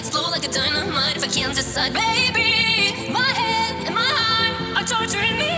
Explode like a dynamite if I can't decide. Baby, my head and my heart are torturing me.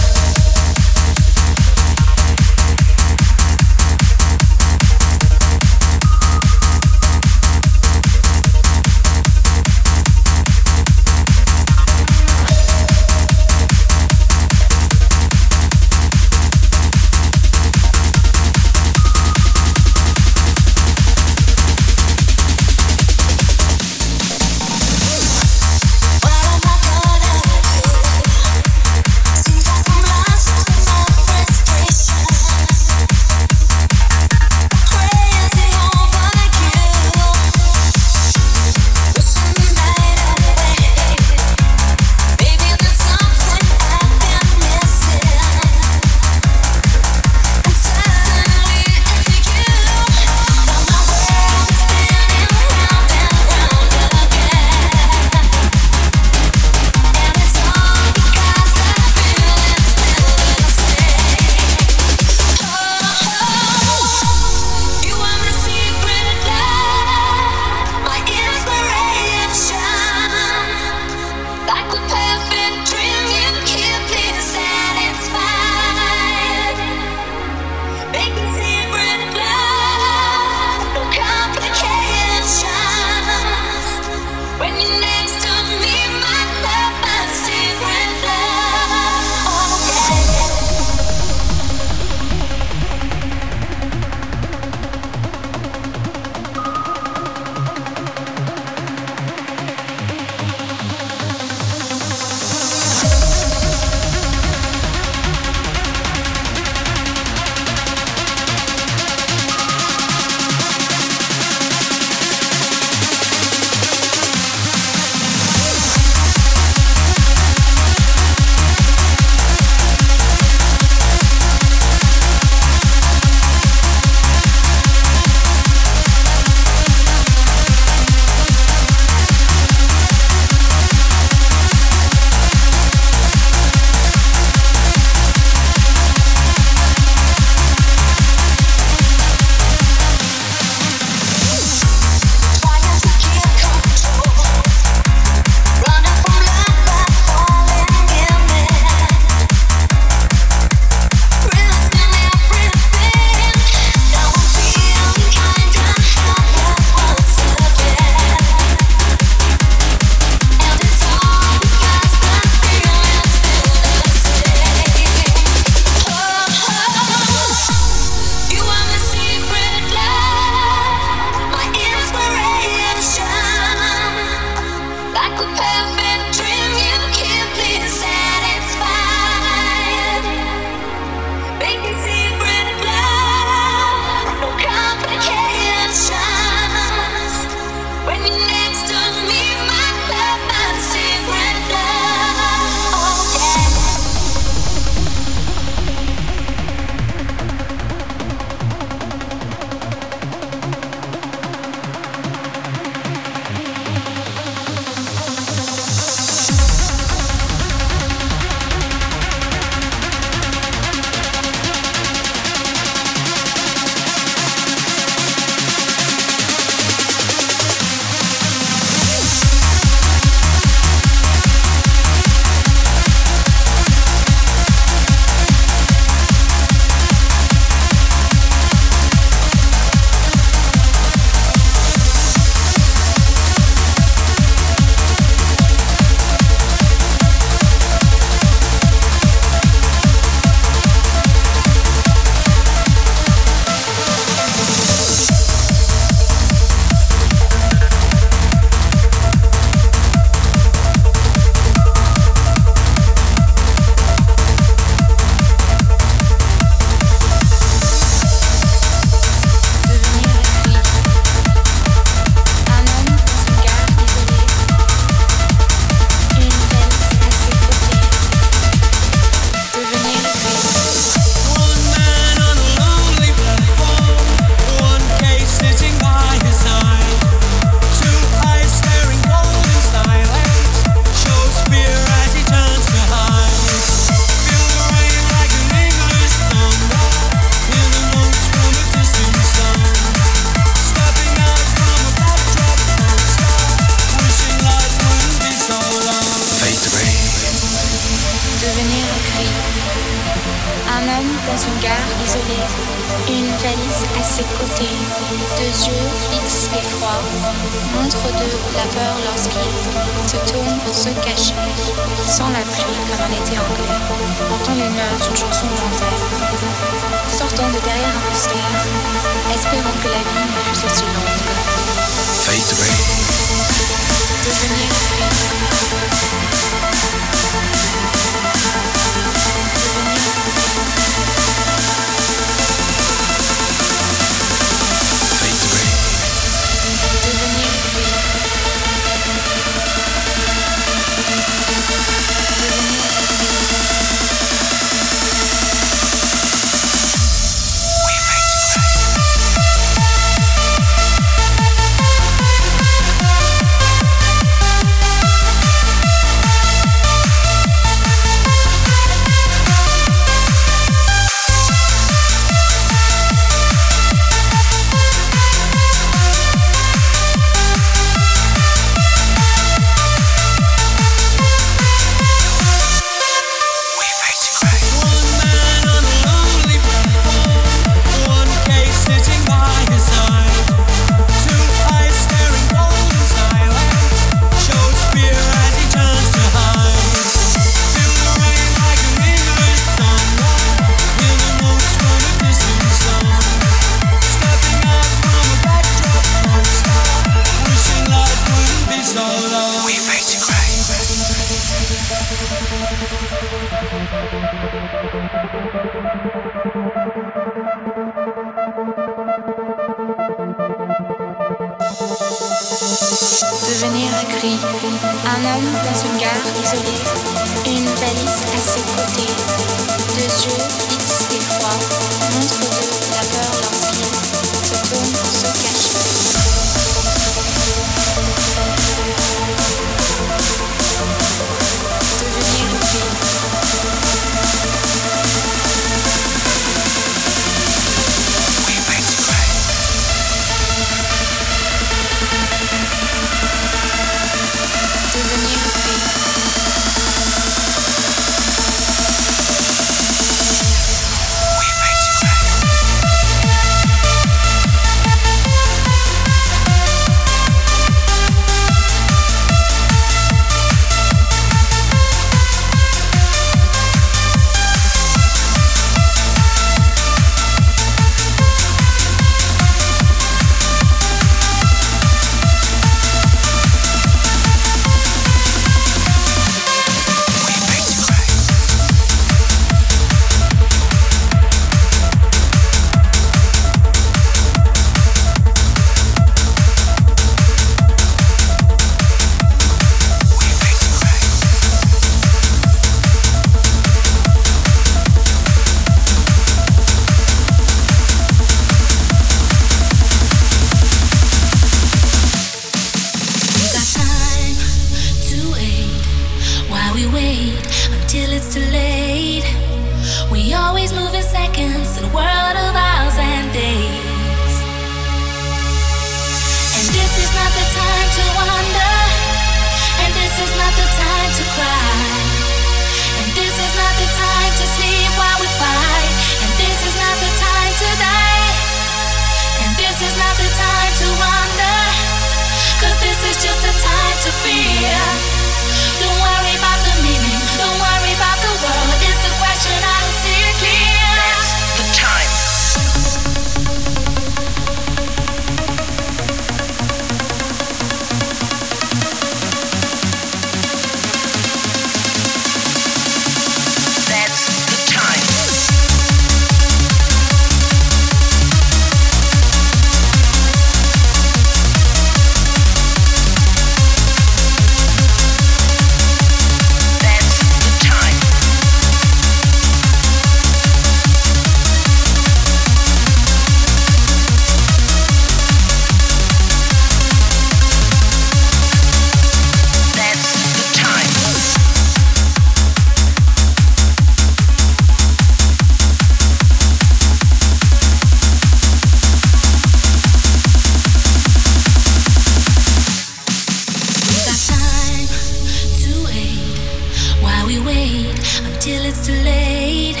wait until it's too late.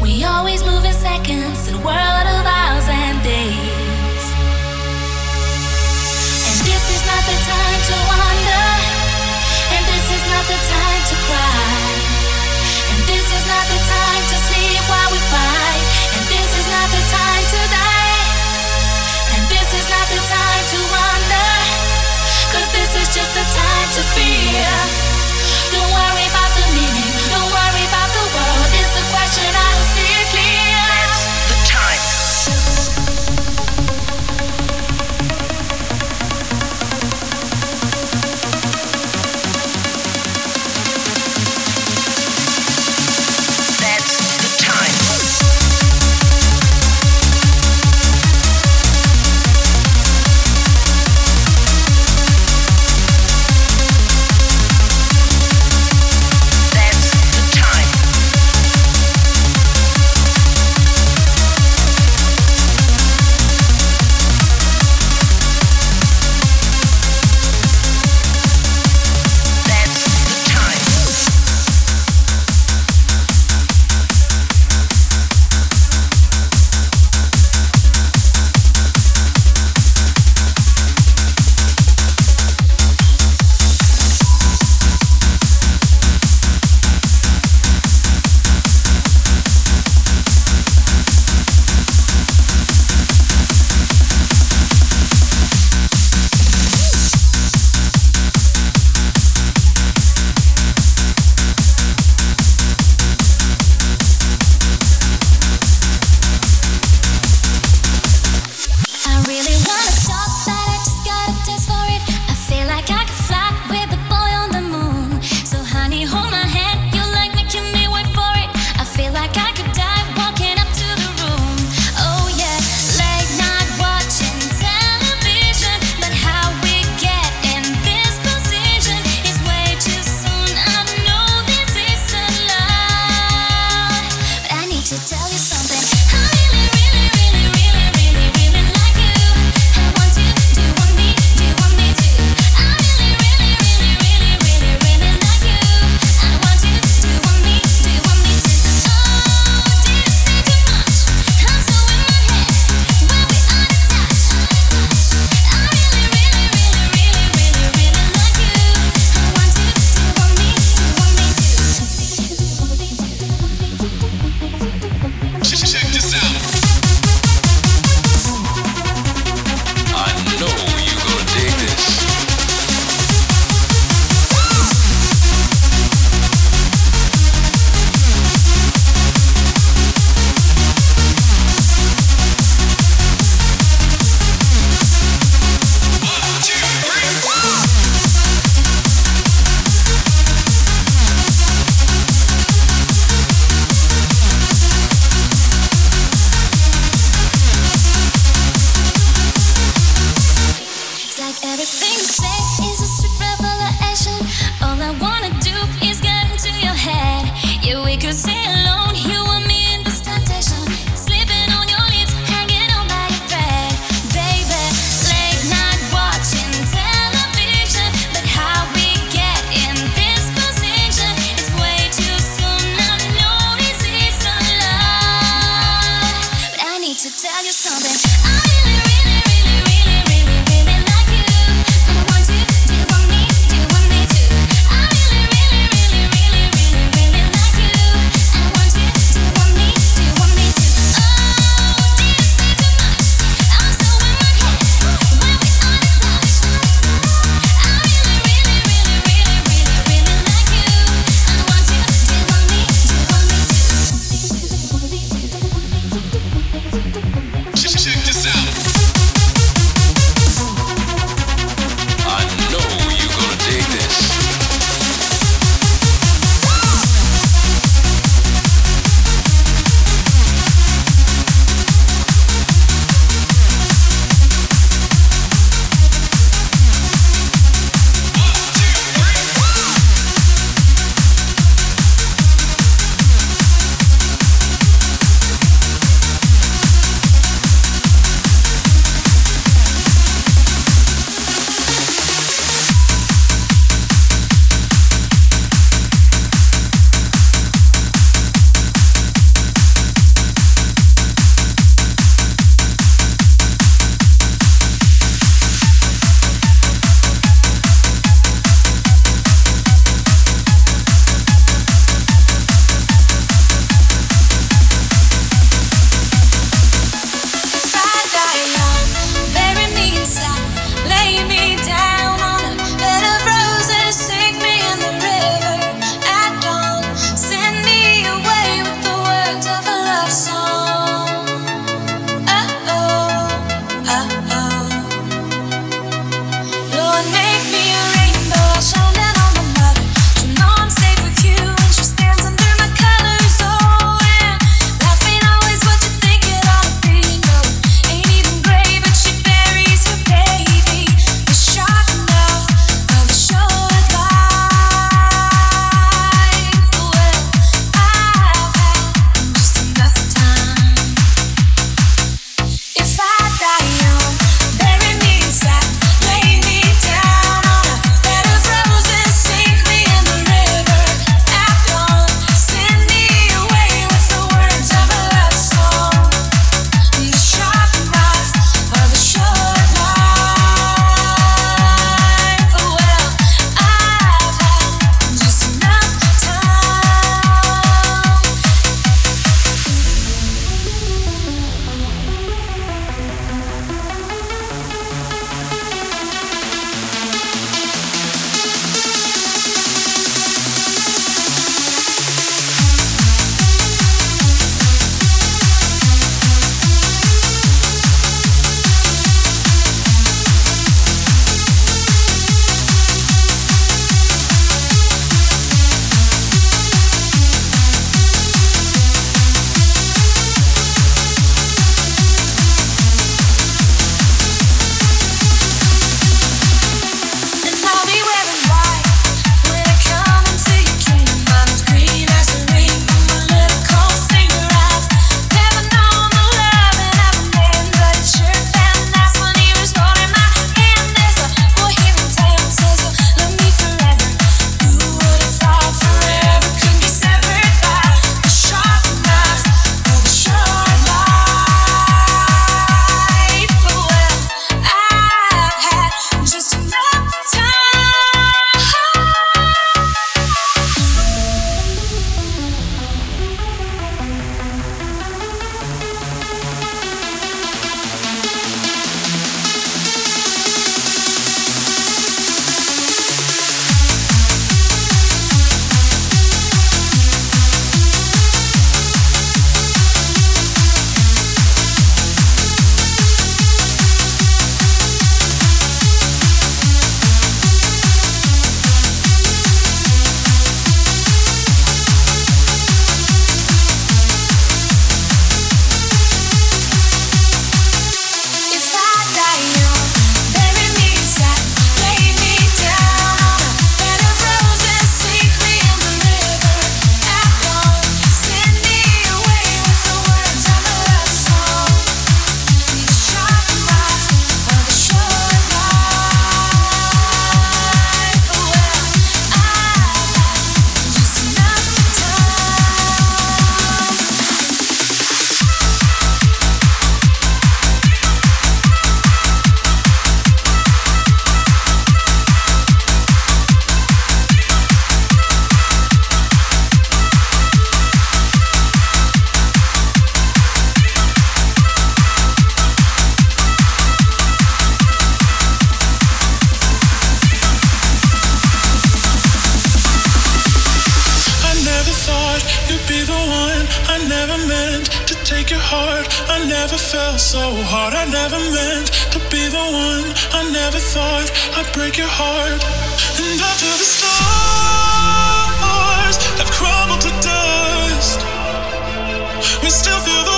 We always move in seconds in a world of hours and days. And this is not the time to wonder, and this is not the time to cry, and this is not the time to sleep while we fight, and this is not the time to die, and this is not the time to wonder, cause this is just the time to fear. Don't worry about heart. I never felt so hard. I never meant to be the one. I never thought I'd break your heart. And after the stars have crumbled to dust, we still feel the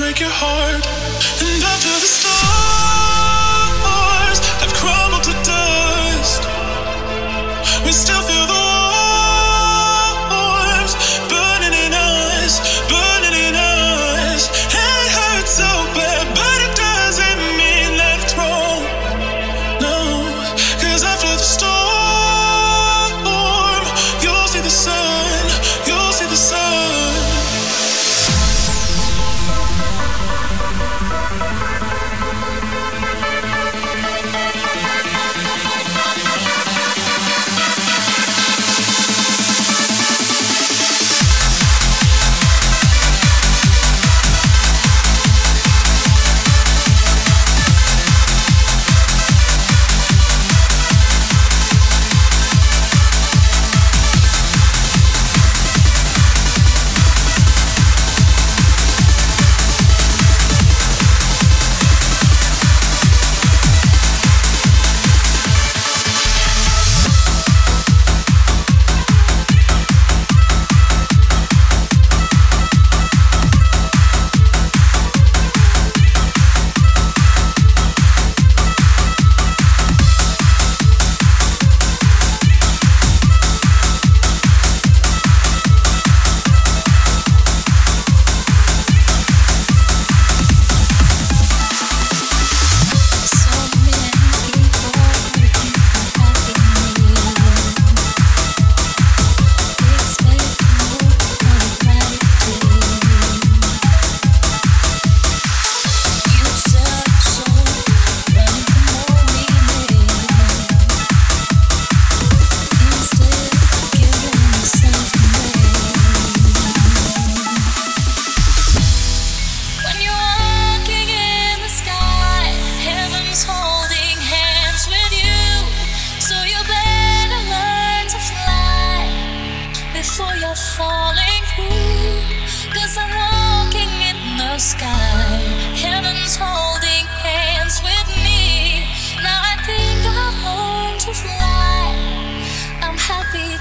break your heart.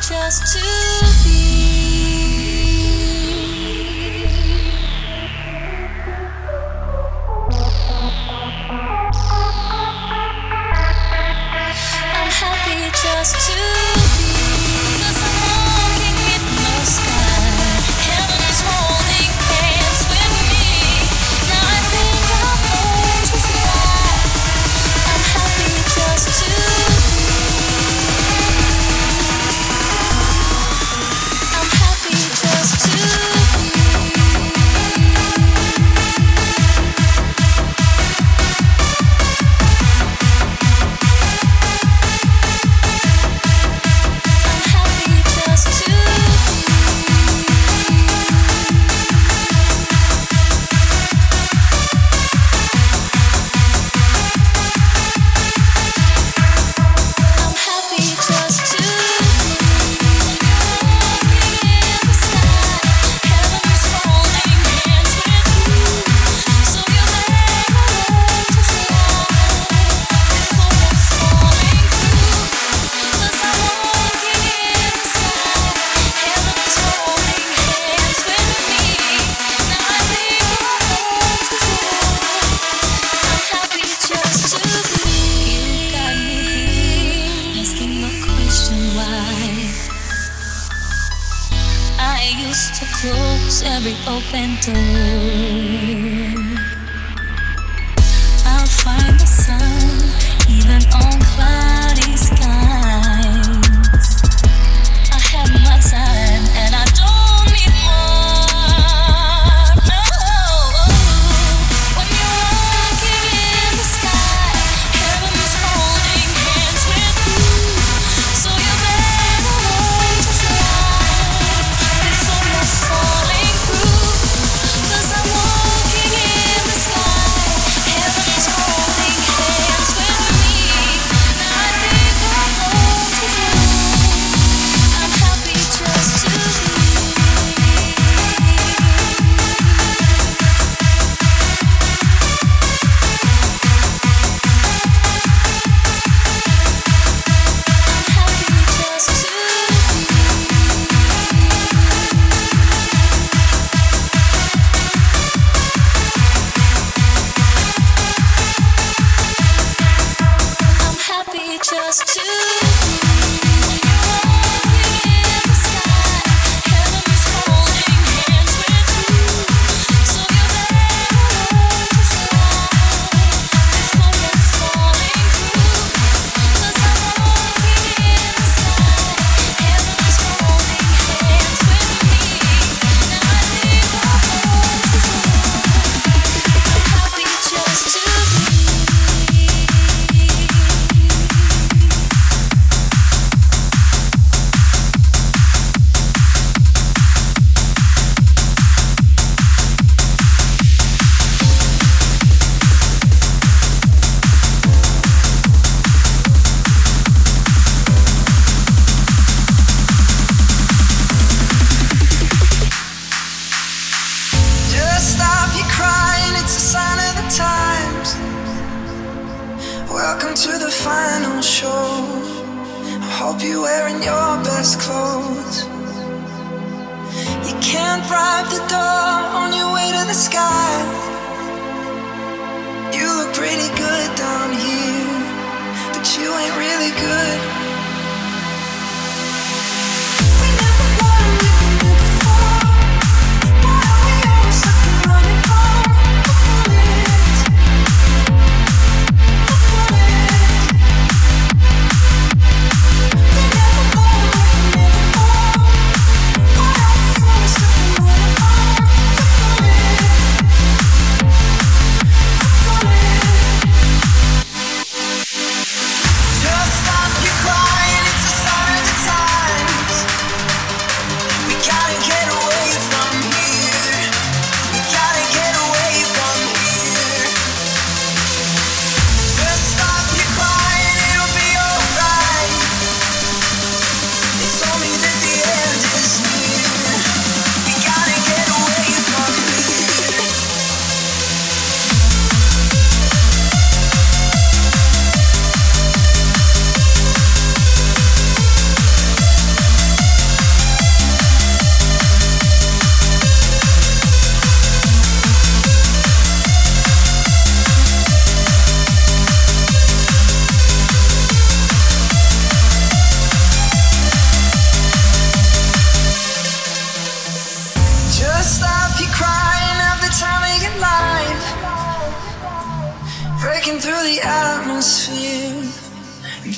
just to I'll find the sun, even on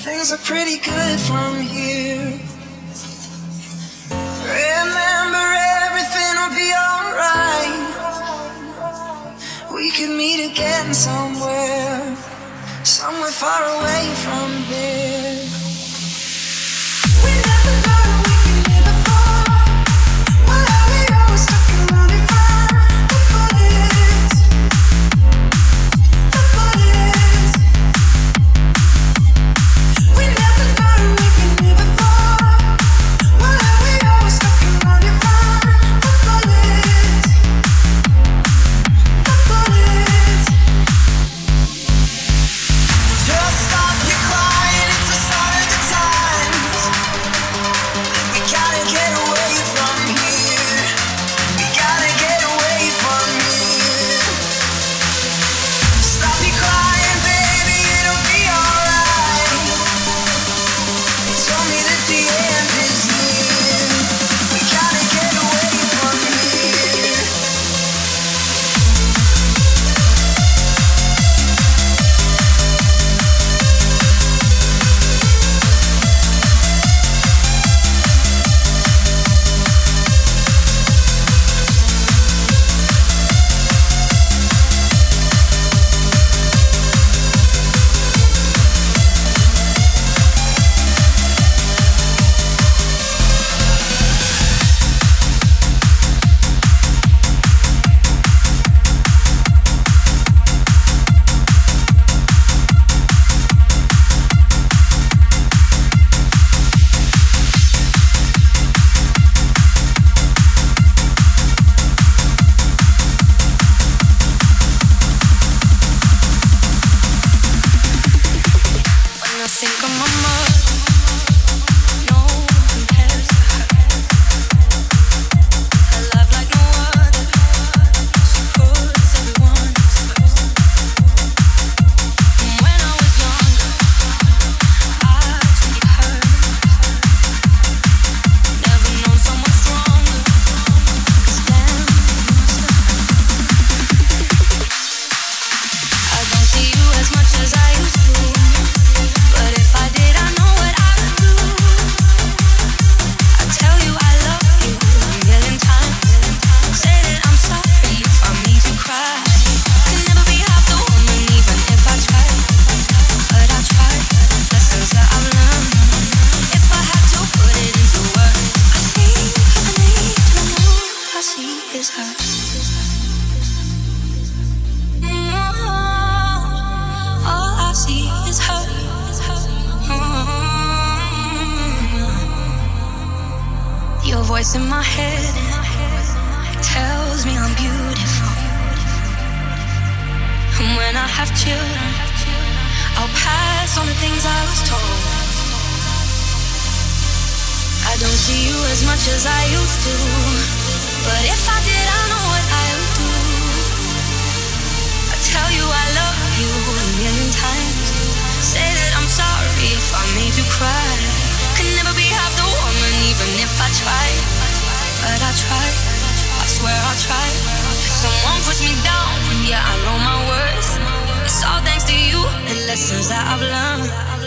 things are pretty good from here. Remember, everything will be alright. We can meet again somewhere, somewhere far away from here. I'll try. Someone pushed me down, yeah, I know my worth. It's all thanks to you and lessons that I've learned.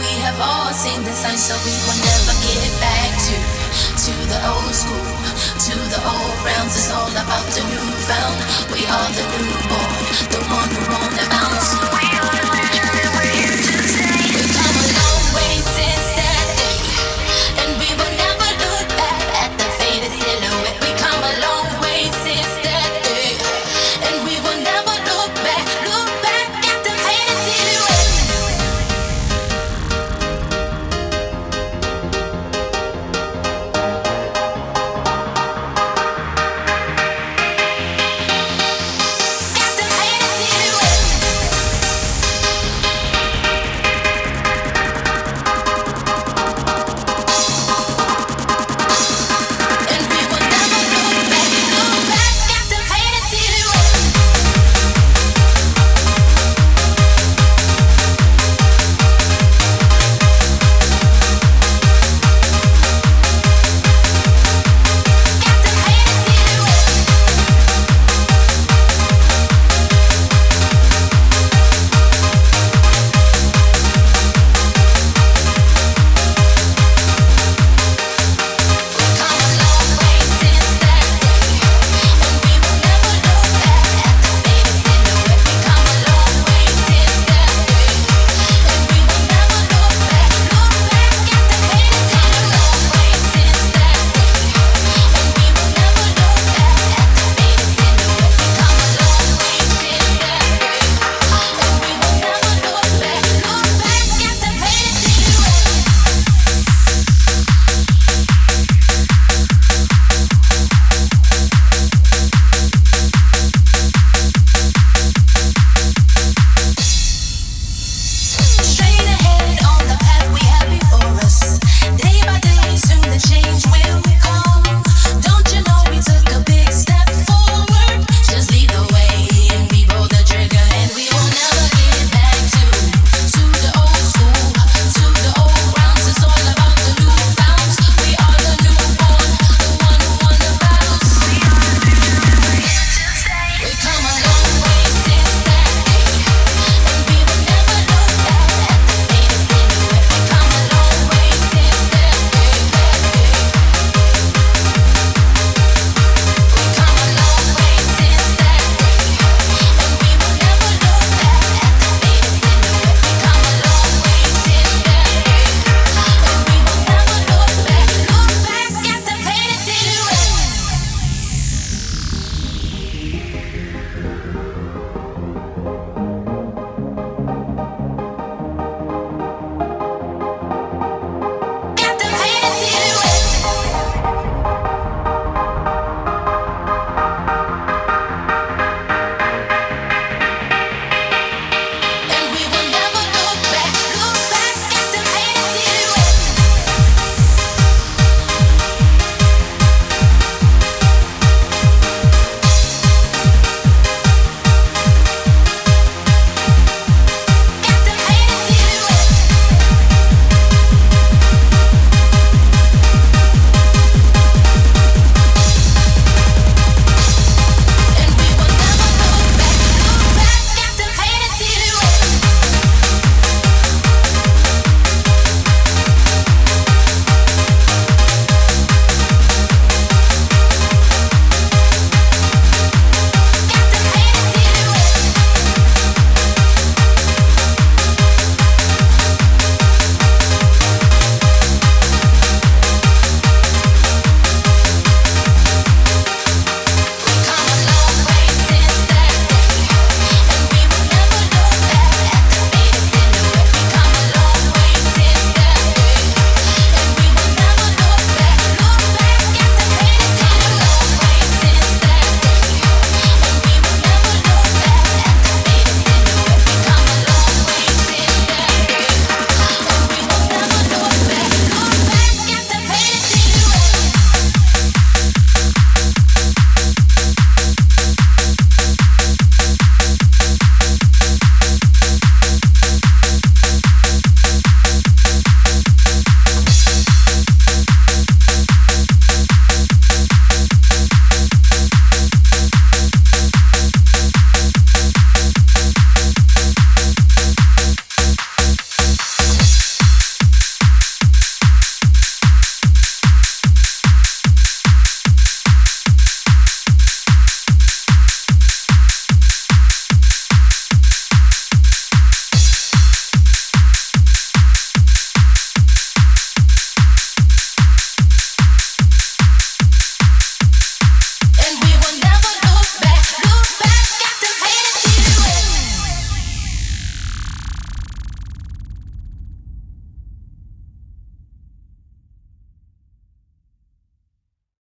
We have all seen the signs, so we will never get back to to the old school, to the old rounds. It's all about the new found. We are the newborn, the one who won't bounce. We.